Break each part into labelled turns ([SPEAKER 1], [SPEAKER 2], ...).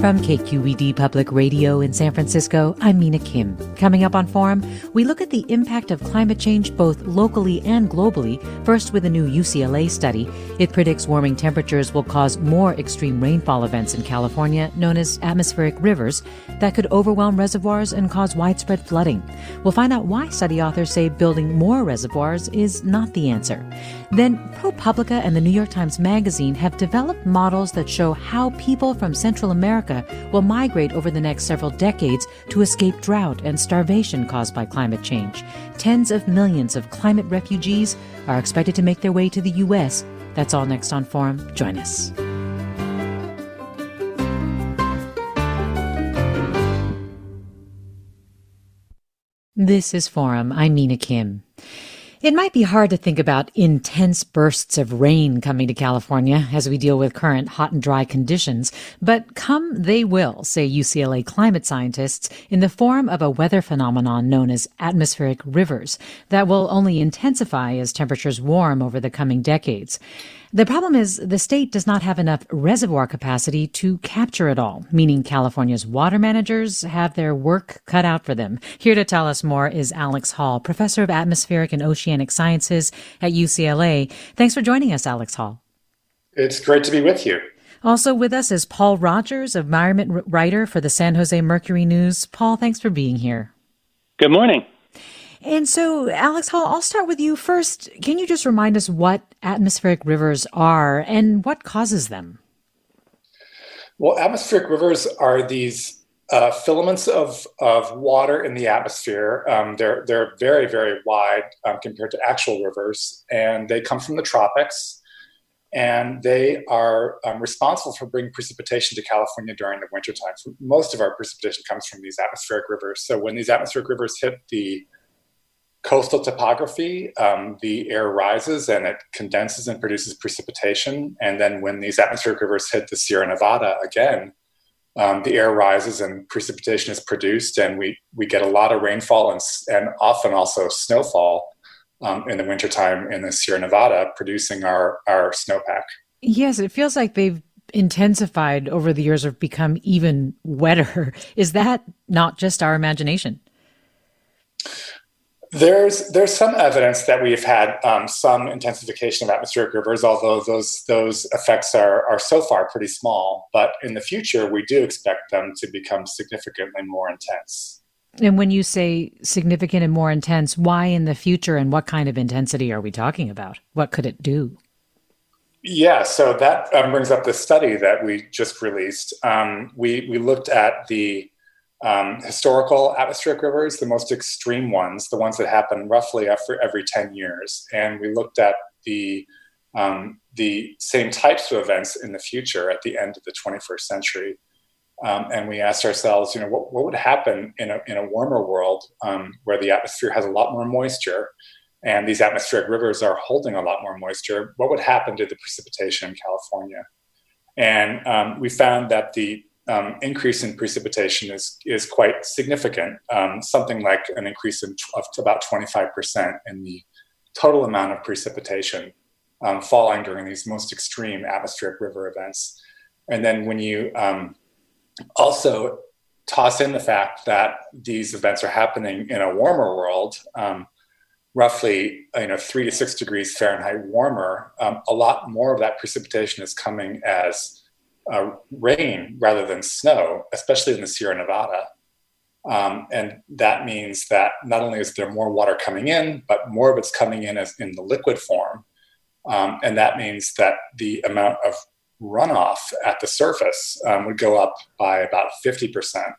[SPEAKER 1] From KQED Public Radio in San Francisco, I'm Mina Kim. Coming up on Forum, we look at the impact of climate change both locally and globally. First, with a new UCLA study, it predicts warming temperatures will cause more extreme rainfall events in California, known as atmospheric rivers, that could overwhelm reservoirs and cause widespread flooding. We'll find out why study authors say building more reservoirs is not the answer. Then, ProPublica and the New York Times Magazine have developed models that show how people from Central America will migrate over the next several decades to escape drought and starvation caused by climate change. Tens of millions of climate refugees are expected to make their way to the U.S. That's all next on Forum. Join us. This is Forum. I'm Mina Kim. It might be hard to think about intense bursts of rain coming to California as we deal with current hot and dry conditions, but come they will, say UCLA climate scientists, in the form of a weather phenomenon known as atmospheric rivers that will only intensify as temperatures warm over the coming decades. The problem is the state does not have enough reservoir capacity to capture it all, meaning California's water managers have their work cut out for them. Here to tell us more is Alex Hall, professor of atmospheric and oceanic sciences at UCLA. Thanks for joining us, Alex Hall.
[SPEAKER 2] It's great to be with you.
[SPEAKER 1] Also with us is Paul Rogers, environment writer for the San Jose Mercury News. Paul, thanks for being here.
[SPEAKER 3] Good morning.
[SPEAKER 1] And so, Alex Hall, I'll start with you first. Can you just remind us what atmospheric rivers are and what causes them?
[SPEAKER 2] Well, atmospheric rivers are these uh, filaments of, of water in the atmosphere. Um, they're, they're very, very wide um, compared to actual rivers, and they come from the tropics. And they are um, responsible for bringing precipitation to California during the wintertime. So most of our precipitation comes from these atmospheric rivers. So when these atmospheric rivers hit the coastal topography, um, the air rises and it condenses and produces precipitation. And then when these atmospheric rivers hit the Sierra Nevada again, um, the air rises and precipitation is produced, and we, we get a lot of rainfall and, and often also snowfall um, in the wintertime in the Sierra Nevada, producing our, our snowpack.
[SPEAKER 1] Yes, it feels like they've intensified over the years or become even wetter. Is that not just our imagination?
[SPEAKER 2] There's there's some evidence that we've had um, some intensification of atmospheric rivers, although those those effects are are so far pretty small. But in the future, we do expect them to become significantly more intense.
[SPEAKER 1] And when you say significant and more intense, why in the future, and what kind of intensity are we talking about? What could it do?
[SPEAKER 2] Yeah, so that um, brings up the study that we just released. Um, we we looked at the um, historical atmospheric rivers, the most extreme ones, the ones that happen roughly after every 10 years. And we looked at the, um, the same types of events in the future at the end of the 21st century. Um, and we asked ourselves, you know, what, what would happen in a, in a warmer world um, where the atmosphere has a lot more moisture and these atmospheric rivers are holding a lot more moisture, what would happen to the precipitation in California? And um, we found that the um, increase in precipitation is, is quite significant, um, something like an increase in, of about 25% in the total amount of precipitation um, falling during these most extreme atmospheric river events. And then when you um, also toss in the fact that these events are happening in a warmer world, um, roughly you know three to six degrees Fahrenheit warmer, um, a lot more of that precipitation is coming as uh, rain rather than snow, especially in the Sierra Nevada. Um, and that means that not only is there more water coming in, but more of it's coming in as in the liquid form. Um, and that means that the amount of runoff at the surface um, would go up by about 50%.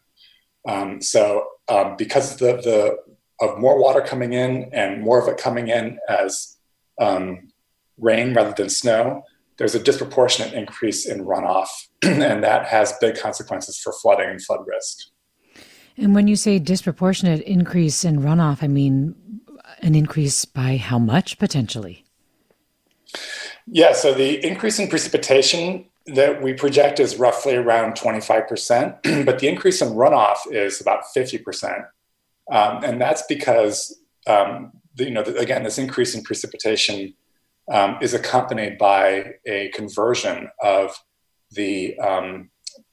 [SPEAKER 2] Um, so um, because the, the of more water coming in and more of it coming in as um, rain rather than snow, there's a disproportionate increase in runoff, and that has big consequences for flooding and flood risk.
[SPEAKER 1] And when you say disproportionate increase in runoff, I mean an increase by how much potentially?
[SPEAKER 2] Yeah, so the increase in precipitation that we project is roughly around 25%, but the increase in runoff is about 50%. Um, and that's because, um, the, you know, the, again, this increase in precipitation um, is accompanied by a conversion of the, um,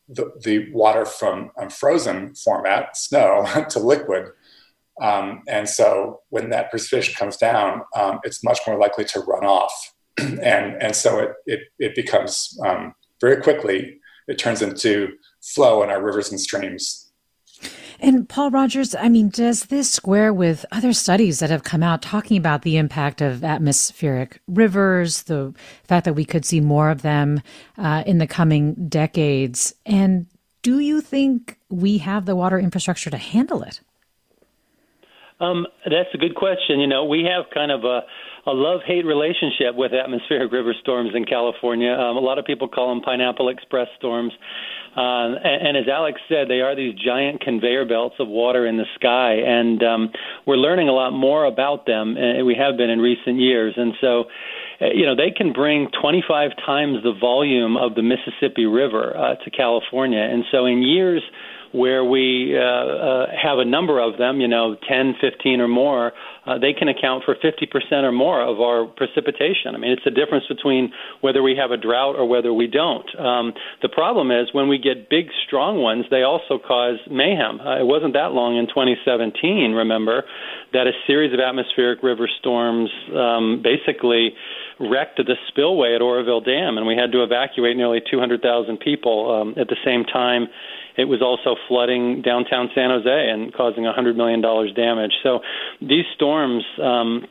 [SPEAKER 2] the, the, water from um, frozen format, snow, to liquid. Um, and so when that precipitation comes down, um, it's much more likely to run off. and, and so it, it, it becomes very quickly, it turns into flow in our rivers and streams
[SPEAKER 1] and Paul Rogers, I mean, does this square with other studies that have come out talking about the impact of atmospheric rivers, the fact that we could see more of them uh, in the coming decades? And do you think we have the water infrastructure to handle it?
[SPEAKER 4] Um, that's a good question. You know, we have kind of a, a love hate relationship with atmospheric river storms in California. Um, a lot of people call them pineapple express storms. Uh, and, and as Alex said, they are these giant conveyor belts of water in the sky, and um, we're learning a lot more about them. And uh, we have been in recent years, and so uh, you know they can bring 25 times the volume of the Mississippi River uh, to California, and so in years where we uh, uh, have a number of them, you know, 10, 15 or more, uh, they can account for 50% or more of our precipitation. I mean, it's the difference between whether we have a drought or whether we don't. Um, the problem is when we get big, strong ones, they also cause mayhem. Uh, it wasn't that long in 2017, remember, that a series of atmospheric river storms um, basically wrecked the spillway at Oroville Dam, and we had to evacuate nearly 200,000 people um, at the same time it was also flooding downtown San Jose and causing $100 million damage. So these storms. Um,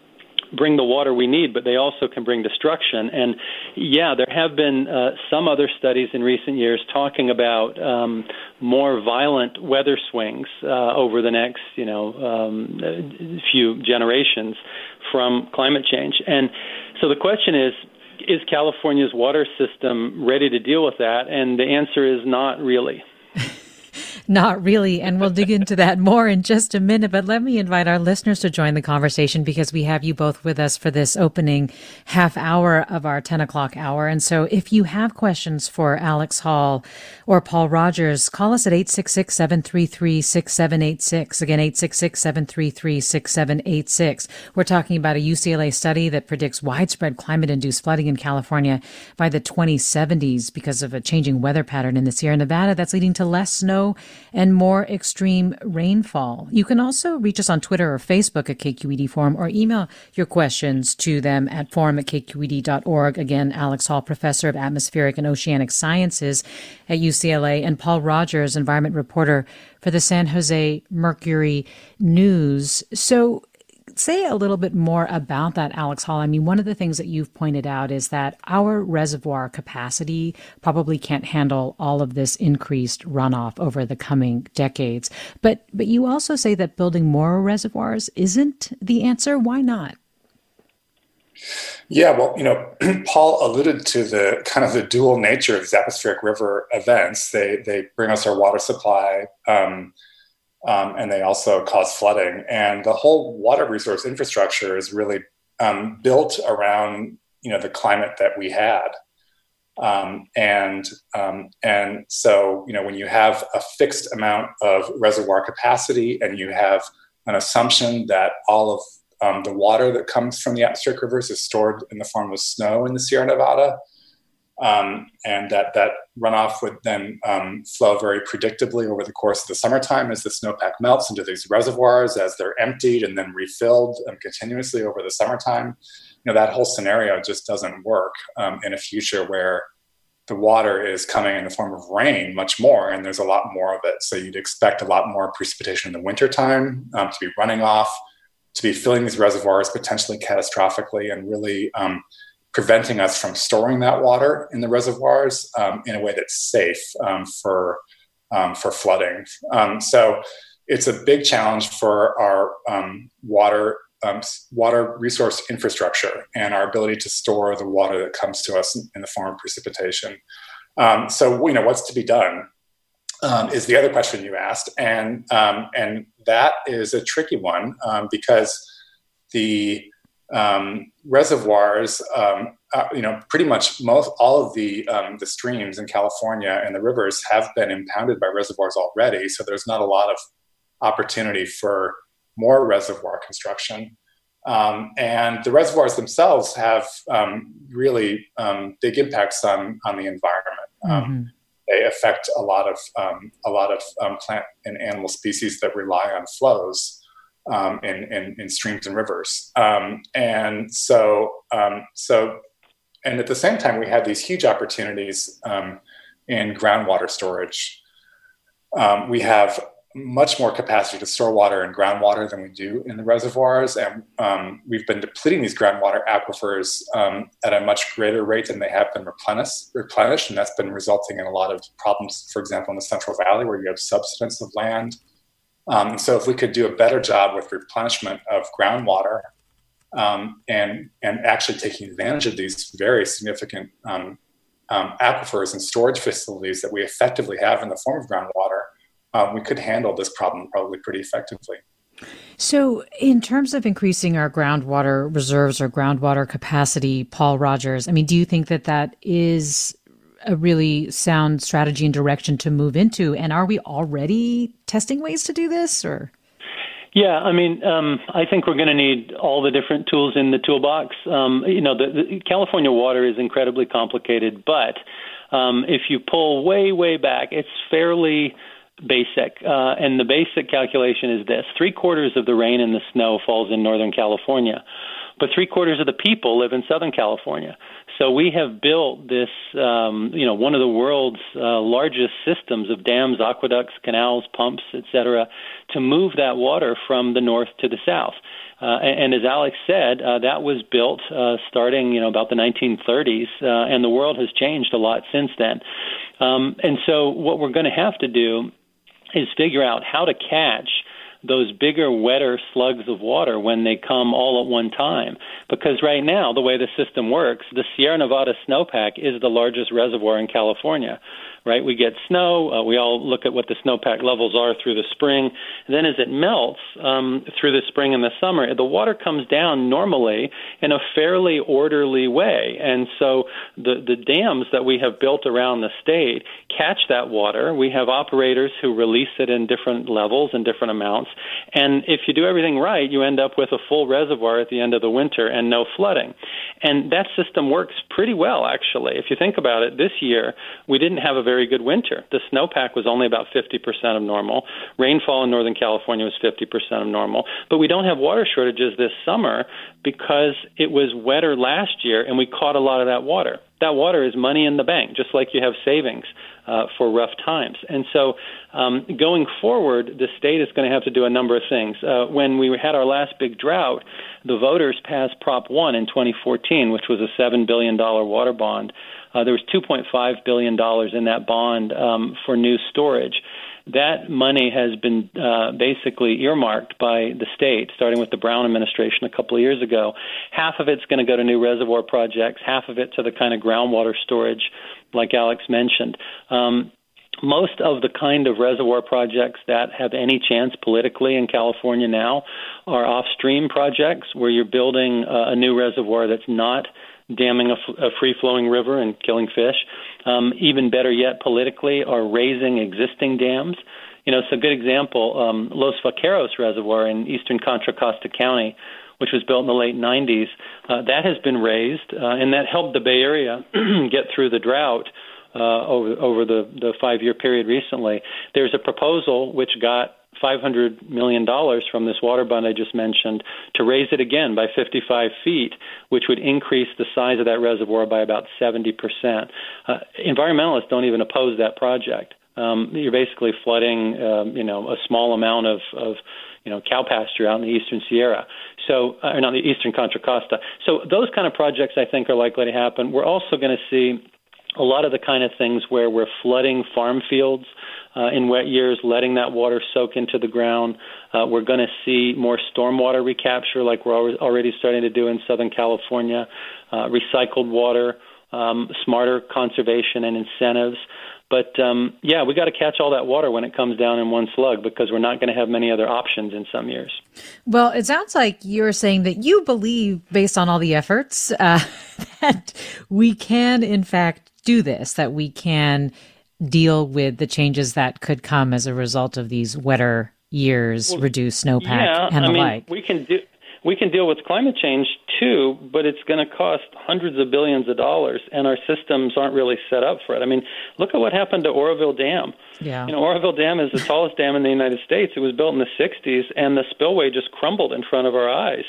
[SPEAKER 4] bring the water we need, but they also can bring destruction. And yeah, there have been uh, some other studies in recent years talking about um, more violent weather swings uh, over the next, you know, um, few generations from climate change. And so the question is. Is California's water system ready to deal with that? And the answer is not really.
[SPEAKER 1] Not really. And we'll dig into that more in just a minute. But let me invite our listeners to join the conversation because we have you both with us for this opening half hour of our 10 o'clock hour. And so if you have questions for Alex Hall or Paul Rogers, call us at 866 733 6786. Again, 866 733 6786. We're talking about a UCLA study that predicts widespread climate induced flooding in California by the 2070s because of a changing weather pattern in the Sierra Nevada that's leading to less snow and more extreme rainfall. You can also reach us on Twitter or Facebook at KQED Forum or email your questions to them at forum at kqed.org. Again, Alex Hall, professor of atmospheric and oceanic sciences at UCLA, and Paul Rogers, environment reporter for the San Jose Mercury News. So, say a little bit more about that, Alex Hall. I mean, one of the things that you've pointed out is that our reservoir capacity probably can't handle all of this increased runoff over the coming decades. But but you also say that building more reservoirs isn't the answer. Why not?
[SPEAKER 2] Yeah, well, you know, Paul alluded to the kind of the dual nature of these atmospheric river events. They they bring us our water supply. Um, um, and they also cause flooding. And the whole water resource infrastructure is really um, built around you know the climate that we had. Um, and um, and so you know when you have a fixed amount of reservoir capacity and you have an assumption that all of um, the water that comes from the atmospheric rivers is stored in the form of snow in the Sierra Nevada, um, and that that runoff would then um, flow very predictably over the course of the summertime as the snowpack melts into these reservoirs as they're emptied and then refilled um, continuously over the summertime. You know that whole scenario just doesn't work um, in a future where the water is coming in the form of rain much more and there's a lot more of it so you'd expect a lot more precipitation in the wintertime um, to be running off to be filling these reservoirs potentially catastrophically and really um, preventing us from storing that water in the reservoirs um, in a way that's safe um, for um, for flooding. Um, so it's a big challenge for our um, water water resource infrastructure and our ability to store the water that comes to us in, the form of precipitation. so you know what's to be done. Is the other question you asked, and and that is a tricky one because the um, reservoirs, um, uh, you know, pretty much most all of the um, the streams in California and the rivers have been impounded by reservoirs already. So there's not a lot of opportunity for more reservoir construction. Um, and the reservoirs themselves have um, really um, big impacts on on the environment. Mm-hmm. They affect a lot of a lot of plant and animal species that rely on flows um, in, in, in, streams and rivers. Um, and so, um, so, and at the same time, we have these huge opportunities um, in groundwater storage. Um, we have much more capacity to store water in groundwater than we do in the reservoirs. And um, we've been depleting these groundwater aquifers at a much greater rate than they have been replenished. And that's been resulting in a lot of problems, for example, in the Central Valley, where you have subsidence of land um, so if we could do a better job with replenishment of groundwater um, and and actually taking advantage of these very significant um, um aquifers and storage facilities that we effectively have in the form of groundwater, um, we could handle this problem probably pretty effectively.
[SPEAKER 1] So, in terms of increasing our groundwater reserves or groundwater capacity, Paul Rogers, I mean, do you think that that is a really sound strategy and direction to move into. And are we already testing ways to do this or?
[SPEAKER 4] Yeah, I mean, um, I think we're going to need all the different tools in the toolbox. Um, you know, the, the California water is incredibly complicated, but um, if you pull way, way back, it's fairly basic. Uh, and the basic calculation is this three quarters of the rain and the snow falls in Northern California, but three quarters of the people live in Southern California. So we have built this, um, you know, one of the world's uh, largest systems of dams, aqueducts, canals, pumps, etc., to move that water from the north to the south. Uh, and, and as Alex said, uh, that was built uh, starting, you know, about the 1930s, uh, and the world has changed a lot since then. Um, and so, what we're going to have to do is figure out how to catch those bigger, wetter slugs of water when they come all at one time. Because right now, the way the system works, the Sierra Nevada snowpack is the largest reservoir in California right? We get snow. Uh, we all look at what the snowpack levels are through the spring. And then as it melts um, through the spring and the summer, the water comes down normally in a fairly orderly way. And so the, the dams that we have built around the state catch that water. We have operators who release it in different levels and different amounts. And if you do everything right, you end up with a full reservoir at the end of the winter and no flooding. And that system works pretty well, actually. If you think about it, this year we didn't have a very very good winter. The snowpack was only about 50% of normal. Rainfall in Northern California was 50% of normal. But we don't have water shortages this summer because it was wetter last year and we caught a lot of that water. That water is money in the bank, just like you have savings uh, for rough times. And so, um, going forward, the state is going to have to do a number of things. Uh, when we had our last big drought, the voters passed Prop 1 in 2014, which was a $7 billion water bond. Uh, there was 2.5 billion dollars in that bond um, for new storage. That money has been uh, basically earmarked by the state, starting with the Brown administration a couple of years ago. Half of it's going to go to new reservoir projects, half of it to the kind of groundwater storage, like Alex mentioned. Um, most of the kind of reservoir projects that have any chance politically in California now are off stream projects where you're building uh, a new reservoir that's not damming a, f- a free flowing river and killing fish. Um, even better yet, politically, are raising existing dams. You know, it's a good example. Um, Los Vaqueros Reservoir in eastern Contra Costa County, which was built in the late 90s, uh, that has been raised, uh, and that helped the Bay Area get through the drought. Uh, over over the the five year period recently, there's a proposal which got $500 million from this water bond I just mentioned to raise it again by 55 feet, which would increase the size of that reservoir by about 70%. Uh, environmentalists don't even oppose that project. Um, you're basically flooding, um, you know, a small amount of, of you know, cow pasture out in the eastern Sierra. So, uh, or not the eastern Contra Costa. So those kind of projects I think are likely to happen. We're also going to see a lot of the kind of things where we're flooding farm fields uh, in wet years, letting that water soak into the ground. Uh, we're going to see more stormwater recapture, like we're already starting to do in Southern California, uh, recycled water, um, smarter conservation and incentives. But um, yeah, we got to catch all that water when it comes down in one slug because we're not going to have many other options in some years.
[SPEAKER 1] Well, it sounds like you're saying that you believe, based on all the efforts, uh, that we can, in fact, do this, that we can deal with the changes that could come as a result of these wetter years, well, reduced snowpack,
[SPEAKER 4] yeah,
[SPEAKER 1] and
[SPEAKER 4] the
[SPEAKER 1] I mean, like.
[SPEAKER 4] We can do we can deal with climate change too, but it's going to cost hundreds of billions of dollars, and our systems aren't really set up for it. I mean, look at what happened to Oroville Dam.
[SPEAKER 1] Yeah.
[SPEAKER 4] You know, Oroville Dam is the tallest dam in the United States. It was built in the 60s, and the spillway just crumbled in front of our eyes.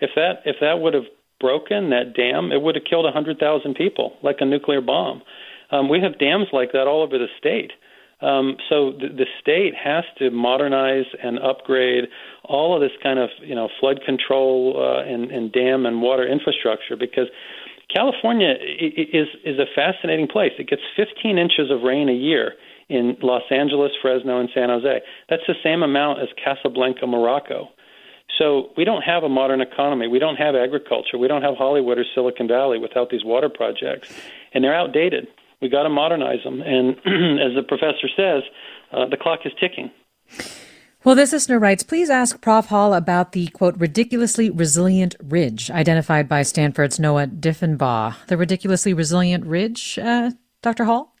[SPEAKER 4] If that if that would have broken that dam, it would have killed 100,000 people, like a nuclear bomb. Um, we have dams like that all over the state. Um, so the, the state has to modernize and upgrade all of this kind of you know flood control uh, and, and dam and water infrastructure because California is is a fascinating place. It gets 15 inches of rain a year in Los Angeles, Fresno, and San Jose. That's the same amount as Casablanca, Morocco. So we don't have a modern economy. We don't have agriculture. We don't have Hollywood or Silicon Valley without these water projects, and they're outdated we got to modernize them. And as the professor says, uh, the clock is ticking.
[SPEAKER 1] Well, this listener writes, please ask Prof. Hall about the quote, ridiculously resilient ridge identified by Stanford's Noah Diffenbaugh. The ridiculously resilient ridge, uh, Dr. Hall?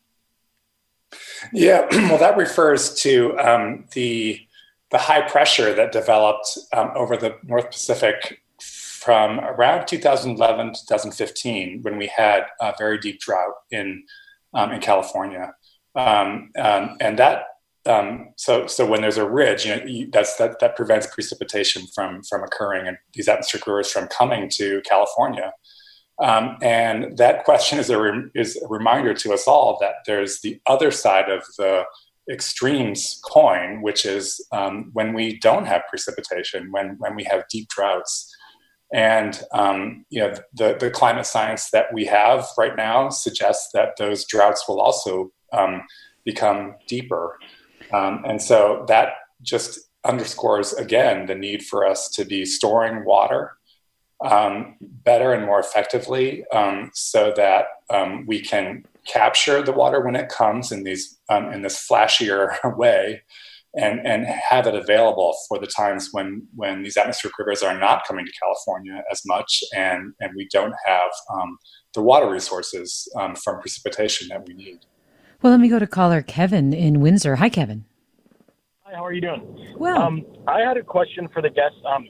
[SPEAKER 2] Yeah, well, that refers to um, the the high pressure that developed um, over the North Pacific from around 2011 2015 when we had a very deep drought in um, in California, um, um, and that um, so so when there's a ridge, you know, you, that's that that prevents precipitation from from occurring and these atmospheric rivers from coming to California. Um, and that question is a re- is a reminder to us all that there's the other side of the extremes coin, which is um, when we don't have precipitation, when when we have deep droughts. And um, you know, the, the climate science that we have right now suggests that those droughts will also um, become deeper. Um, and so that just underscores again the need for us to be storing water um, better and more effectively um, so that um, we can capture the water when it comes in these in this flashier way and and have it available for the times when when these atmospheric rivers are not coming to California as much, and and we don't have um, the water resources um, from precipitation that we need.
[SPEAKER 1] Well, let me go to caller Kevin in Windsor. Hi, Kevin.
[SPEAKER 3] Hi, how are you doing?
[SPEAKER 1] Well,
[SPEAKER 3] um, I had a question for the guest. Um,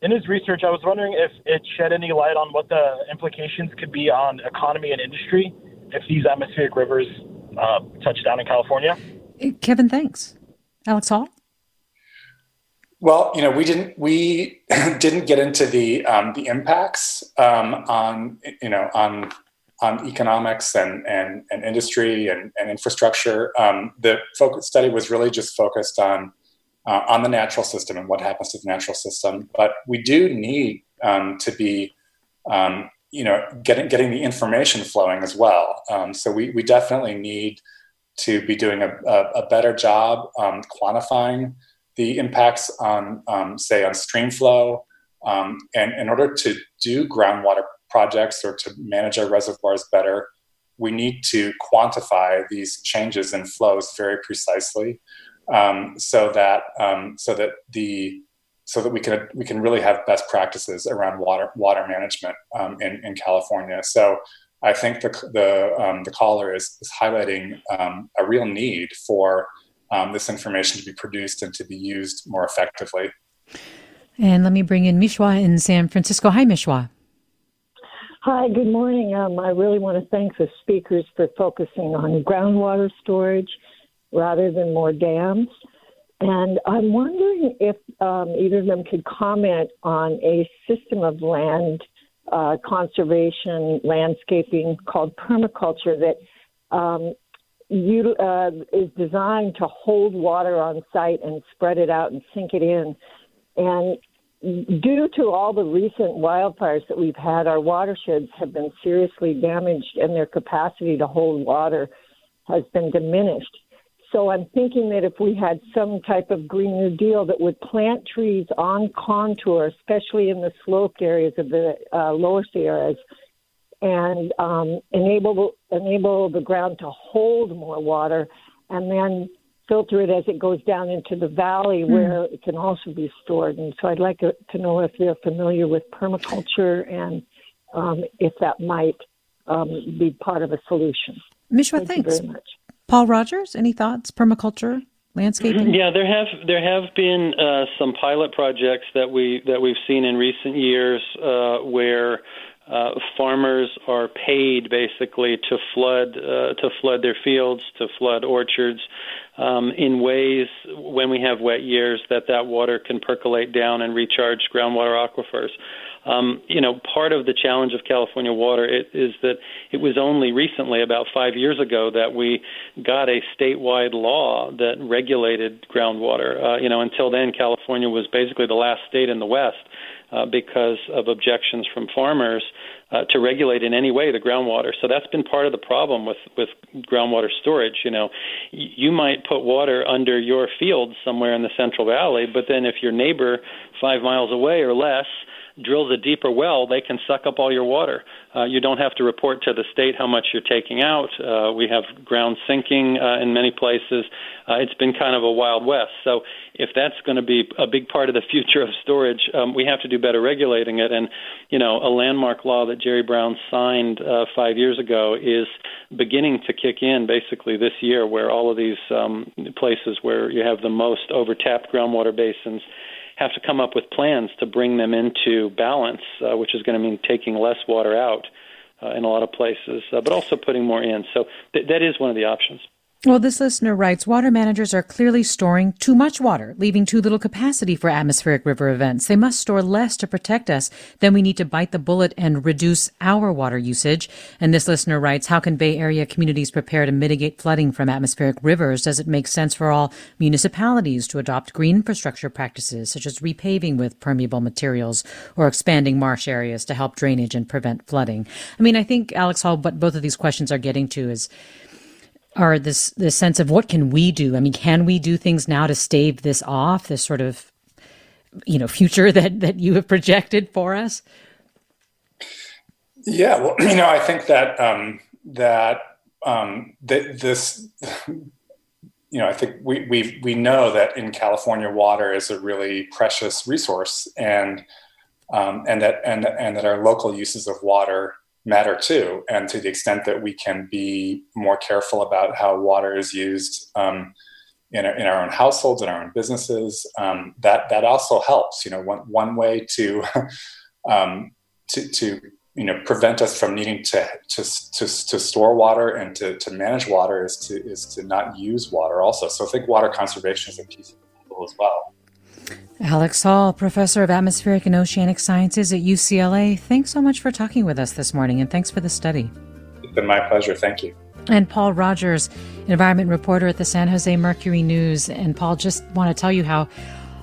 [SPEAKER 3] in his research, I was wondering if it shed any light on what the implications could be on economy and industry if these atmospheric rivers uh, touch down in California.
[SPEAKER 1] Kevin, thanks. Alex Hall?
[SPEAKER 2] Well, you know, we didn't we didn't get into the um, the impacts um, on you know on on economics and and, and industry and, and infrastructure. Um, the focus study was really just focused on uh, on the natural system and what happens to the natural system. But we do need um, to be um, you know getting getting the information flowing as well. Um, so we we definitely need to be doing a, a, a better job um, quantifying the impacts on, um, say, on stream flow. Um, and in order to do groundwater projects or to manage our reservoirs better, we need to quantify these changes in flows very precisely, um, so that um, so that the so that we can we can really have best practices around water water management um, in in California. So I think the the um, the caller is, is highlighting um, a real need for um, this information to be produced and to be used more effectively.
[SPEAKER 1] And let me bring in Mishwa in San Francisco. Hi, Mishwa.
[SPEAKER 5] Hi, good morning. Um, I really want to thank the speakers for focusing on groundwater storage rather than more dams. And I'm wondering if um, either of them could comment on a system of land uh, conservation landscaping called permaculture that um, you, uh, is designed to hold water on site and spread it out and sink it in. And due to all the recent wildfires that we've had, our watersheds have been seriously damaged and their capacity to hold water has been diminished. So I'm thinking that if we had some type of Green New Deal that would plant trees on contour, especially in the sloped areas of the uh, lower Sierras, and um, enable enable the ground to hold more water, and then filter it as it goes down into the valley mm. where it can also be stored. And so I'd like to, know if you're familiar with permaculture and um, if that might um, be part of a solution.
[SPEAKER 1] Mishwa, Thank thanks. very much. Paul Rogers, any thoughts? Permaculture, landscaping?
[SPEAKER 4] Yeah, there have there have been uh, some pilot projects that we that we've seen in recent years uh, where uh, farmers are paid basically to flood uh, to flood their fields, to flood orchards, um, in ways when we have wet years that that water can percolate down and recharge groundwater aquifers. Um, you know, part of the challenge of California water is that it was only recently, about five years ago, that we got a statewide law that regulated groundwater. Uh, you know, until then, California was basically the last state in the West uh, because of objections from farmers uh, to regulate in any way the groundwater. So that's been part of the problem with with groundwater storage. You know, you might put water under your field somewhere in the Central Valley, but then if your neighbor five miles away or less drills a deeper well, they can suck up all your water. Uh, you don't have to report to the state how much you're taking out. Uh, we have ground sinking uh, in many places. Uh, it's been kind of a wild west. So if that's going to be a big part of the future of storage, um, we have to do better regulating it. And you know, a landmark law that Jerry Brown signed uh, five years ago is beginning to kick in basically this year, where all of these um, places where you have the most overtapped groundwater basins have to come up with plans to bring them into balance, uh, which is going to mean taking less water out uh, in a lot of places, uh, but also putting more in. So th- that is one of the options.
[SPEAKER 1] Well, this listener writes water managers are clearly storing too much water, leaving too little capacity for atmospheric river events. They must store less to protect us. Then we need to bite the bullet and reduce our water usage. And this listener writes, how can Bay Area communities prepare to mitigate flooding from atmospheric rivers? Does it make sense for all municipalities to adopt green infrastructure practices, such as repaving with permeable materials or expanding marsh areas to help drainage and prevent flooding? I mean, I think, Alex Hall, what both of these questions are getting to is, are this this sense of what can we do? I mean, can we do things now to stave this off? This sort of you know future that that you have projected for us.
[SPEAKER 2] Yeah, well, you know, I think that um, that um, that this. You know, I think we we we know that in California, water is a really precious resource, and um, and that and and that our local uses of water matter too. And to the extent that we can be more careful about how water is used um, in, our, in our own households, in our own businesses, um, that that also helps. You know, one one way to um, to, to you know prevent us from needing to to, to, to store water and to, to manage water is to is to not use water also. So I think water conservation is a piece of it as well.
[SPEAKER 1] Alex Hall, professor of atmospheric and oceanic sciences at UCLA, thanks so much for talking with us this morning and thanks for the study.
[SPEAKER 2] It's been my pleasure. Thank you.
[SPEAKER 1] And Paul Rogers, environment reporter at the San Jose Mercury News. And Paul, just want to tell you how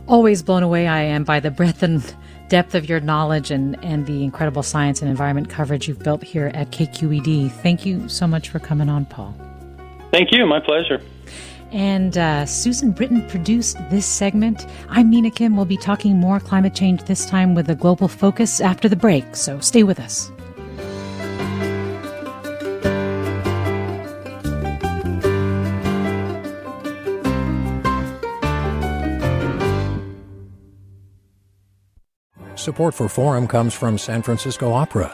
[SPEAKER 1] always blown away I am by the breadth and depth of your knowledge and, and the incredible science and environment coverage you've built here at KQED. Thank you so much for coming on, Paul.
[SPEAKER 4] Thank you. My pleasure.
[SPEAKER 1] And uh, Susan Britton produced this segment. I'm Mina Kim. We'll be talking more climate change this time with a global focus after the break, so stay with us.
[SPEAKER 6] Support for Forum comes from San Francisco Opera.